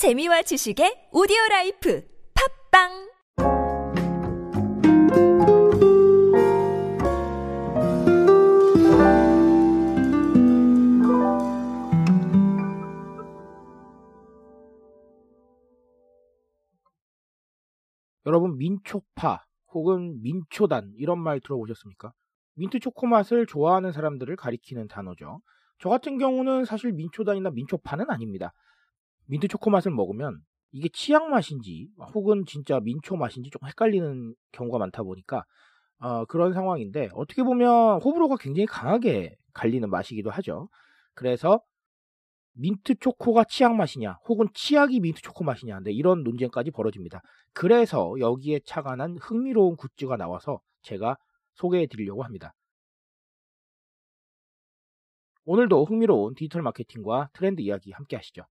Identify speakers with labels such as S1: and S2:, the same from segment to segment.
S1: 재미와 지식의 오디오 라이프 팟빵
S2: 여러분 민초파 혹은 민초단 이런 말 들어보셨습니까? 민트 초코 맛을 좋아하는 사람들을 가리키는 단어죠. 저 같은 경우는 사실 민초단이나 민초파는 아닙니다. 민트 초코 맛을 먹으면 이게 치약 맛인지 혹은 진짜 민초 맛인지 조금 헷갈리는 경우가 많다 보니까 어, 그런 상황인데 어떻게 보면 호불호가 굉장히 강하게 갈리는 맛이기도 하죠. 그래서 민트 초코가 치약 맛이냐 혹은 치약이 민트 초코 맛이냐 네, 이런 논쟁까지 벌어집니다. 그래서 여기에 착안한 흥미로운 굿즈가 나와서 제가 소개해 드리려고 합니다. 오늘도 흥미로운 디지털 마케팅과 트렌드 이야기 함께 하시죠.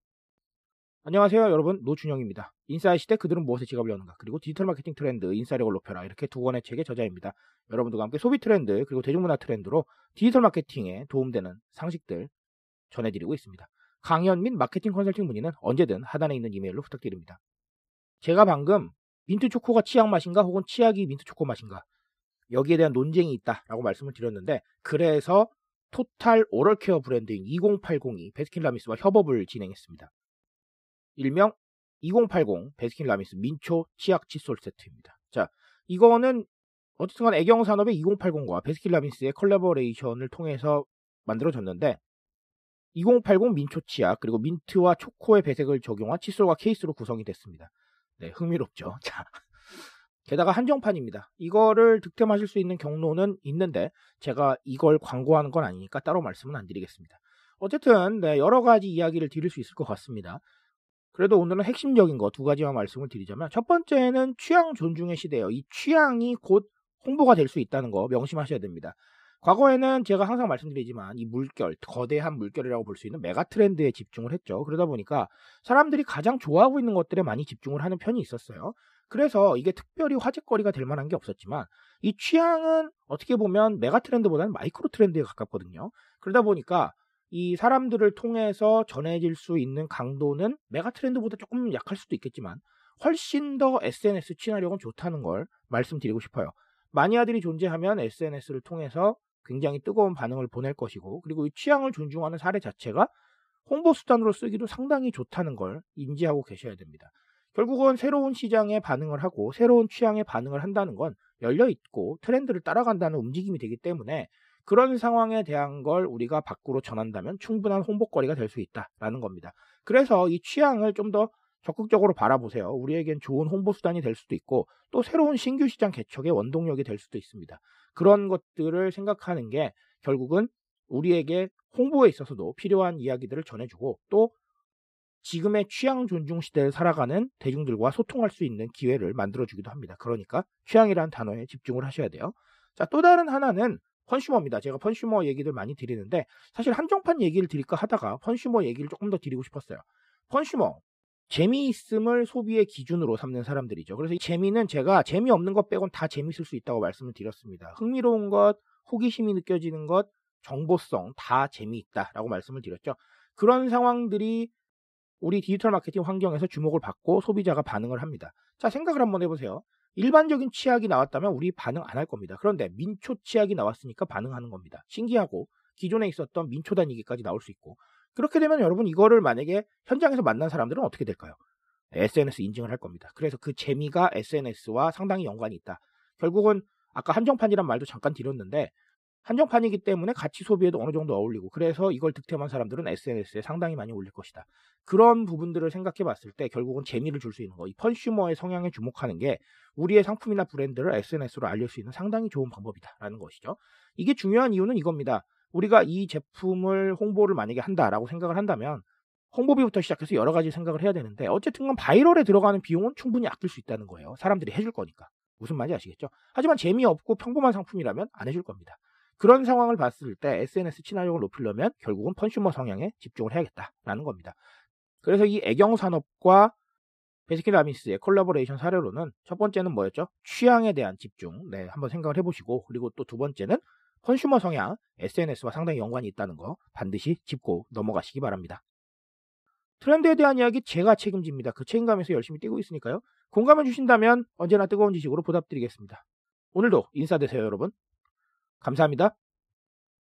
S2: 안녕하세요 여러분 노준영입니다. 인싸의 시대 그들은 무엇에 지갑을 여는가 그리고 디지털 마케팅 트렌드 인싸력을 높여라 이렇게 두 권의 책의 저자입니다. 여러분들과 함께 소비 트렌드 그리고 대중문화 트렌드로 디지털 마케팅에 도움되는 상식들 전해드리고 있습니다. 강연 및 마케팅 컨설팅 문의는 언제든 하단에 있는 이메일로 부탁드립니다. 제가 방금 민트 초코가 치약 맛인가 혹은 치약이 민트 초코 맛인가 여기에 대한 논쟁이 있다라고 말씀을 드렸는데 그래서 total oral care 브랜드인 2080이 베스킨라빈스와 협업을 진행했습니다. 일명 2080 베스킨 라빈스 민초 치약 칫솔 세트입니다. 자, 이거는 어쨌든 간 애경 산업의 2080과 베스킨 라빈스의 컬래버레이션을 통해서 만들어졌는데 2080 민초 치약 그리고 민트와 초코의 배색을 적용한 칫솔과 케이스로 구성이 됐습니다. 네, 흥미롭죠. 자, 게다가 한정판입니다. 이거를 득템하실 수 있는 경로는 있는데 제가 이걸 광고하는 건 아니니까 따로 말씀은 안 드리겠습니다. 어쨌든 네, 여러 가지 이야기를 드릴 수 있을 것 같습니다. 그래도 오늘은 핵심적인 거 두 가지만 말씀을 드리자면 첫 번째는 취향 존중의 시대예요. 이 취향이 곧 홍보가 될 수 있다는 거 명심하셔야 됩니다. 과거에는 제가 항상 말씀드리지만 이 물결, 거대한 물결이라고 볼 수 있는 메가 트렌드에 집중을 했죠. 그러다 보니까 사람들이 가장 좋아하고 있는 것들에 많이 집중을 하는 편이 있었어요. 그래서 이게 특별히 화제거리가 될 만한 게 없었지만 이 취향은 어떻게 보면 메가 트렌드보다는 마이크로 트렌드에 가깝거든요. 그러다 보니까 이 사람들을 통해서 전해질 수 있는 강도는 메가 트렌드보다 조금 약할 수도 있겠지만 훨씬 더 SNS 친화력은 좋다는 걸 말씀드리고 싶어요. 마니아들이 존재하면 SNS를 통해서 굉장히 뜨거운 반응을 보낼 것이고 그리고 이 취향을 존중하는 사례 자체가 홍보 수단으로 쓰기도 상당히 좋다는 걸 인지하고 계셔야 됩니다. 결국은 새로운 시장에 반응을 하고 새로운 취향에 반응을 한다는 건 열려 있고 트렌드를 따라간다는 움직임이 되기 때문에 그런 상황에 대한 걸 우리가 밖으로 전한다면 충분한 홍보거리가 될 수 있다라는 겁니다. 그래서 이 취향을 좀 더 적극적으로 바라보세요. 우리에겐 좋은 홍보 수단이 될 수도 있고 또 새로운 신규 시장 개척의 원동력이 될 수도 있습니다. 그런 것들을 생각하는 게 결국은 우리에게 홍보에 있어서도 필요한 이야기들을 전해주고 또 지금의 취향 존중 시대를 살아가는 대중들과 소통할 수 있는 기회를 만들어주기도 합니다. 그러니까 취향이라는 단어에 집중을 하셔야 돼요. 자, 또 다른 하나는 펀슈머입니다. 제가 펀슈머 얘기들 많이 드리는데 사실 한정판 얘기를 드릴까 하다가 펀슈머 얘기를 조금 더 드리고 싶었어요. 펀슈머 재미있음을 소비의 기준으로 삼는 사람들이죠. 그래서 이 재미는 제가 재미없는 것 빼곤 다 재미있을 수 있다고 말씀을 드렸습니다. 흥미로운 것, 호기심이 느껴지는 것, 정보성 다 재미있다라고 말씀을 드렸죠. 그런 상황들이 우리 디지털 마케팅 환경에서 주목을 받고 소비자가 반응을 합니다. 자, 생각을 한번 해보세요. 일반적인 치약이 나왔다면 우리 반응 안 할 겁니다. 그런데 민초 치약이 나왔으니까 반응하는 겁니다. 신기하고 기존에 있었던 민초 단위기까지 나올 수 있고 그렇게 되면 여러분 이거를 만약에 현장에서 만난 사람들은 어떻게 될까요? SNS 인증을 할 겁니다. 그래서 그 재미가 SNS와 상당히 연관이 있다. 결국은 아까 한정판이란 말도 잠깐 드렸는데 한정판이기 때문에 같이 소비에도 어느 정도 어울리고 그래서 이걸 득템한 사람들은 SNS에 상당히 많이 올릴 것이다. 그런 부분들을 생각해 봤을 때 결국은 재미를 줄 수 있는 거, 이 펀슈머의 성향에 주목하는 게 우리의 상품이나 브랜드를 SNS로 알릴 수 있는 상당히 좋은 방법이다라는 것이죠. 이게 중요한 이유는 이겁니다. 우리가 이 제품을 홍보를 만약에 한다라고 생각을 한다면 홍보비부터 시작해서 여러 가지 생각을 해야 되는데 어쨌든 건 바이럴에 들어가는 비용은 충분히 아낄 수 있다는 거예요. 사람들이 해줄 거니까. 무슨 말인지 아시겠죠? 하지만 재미없고 평범한 상품이라면 안 해줄 겁니다. 그런 상황을 봤을 때 SNS 친화력을 높이려면 결국은 펀슈머 성향에 집중을 해야겠다라는 겁니다. 그래서 이 애경 산업과 베스킨 라빈스의 콜라보레이션 사례로는 첫 번째는 뭐였죠? 취향에 대한 집중. 네, 한번 생각을 해보시고 그리고 또 두 번째는 펀슈머 성향, SNS와 상당히 연관이 있다는 거 반드시 짚고 넘어가시기 바랍니다. 트렌드에 대한 이야기 제가 책임집니다. 그 책임감에서 열심히 뛰고 있으니까요. 공감해 주신다면 언제나 뜨거운 지식으로 보답드리겠습니다. 오늘도 인사되세요, 여러분. 감사합니다.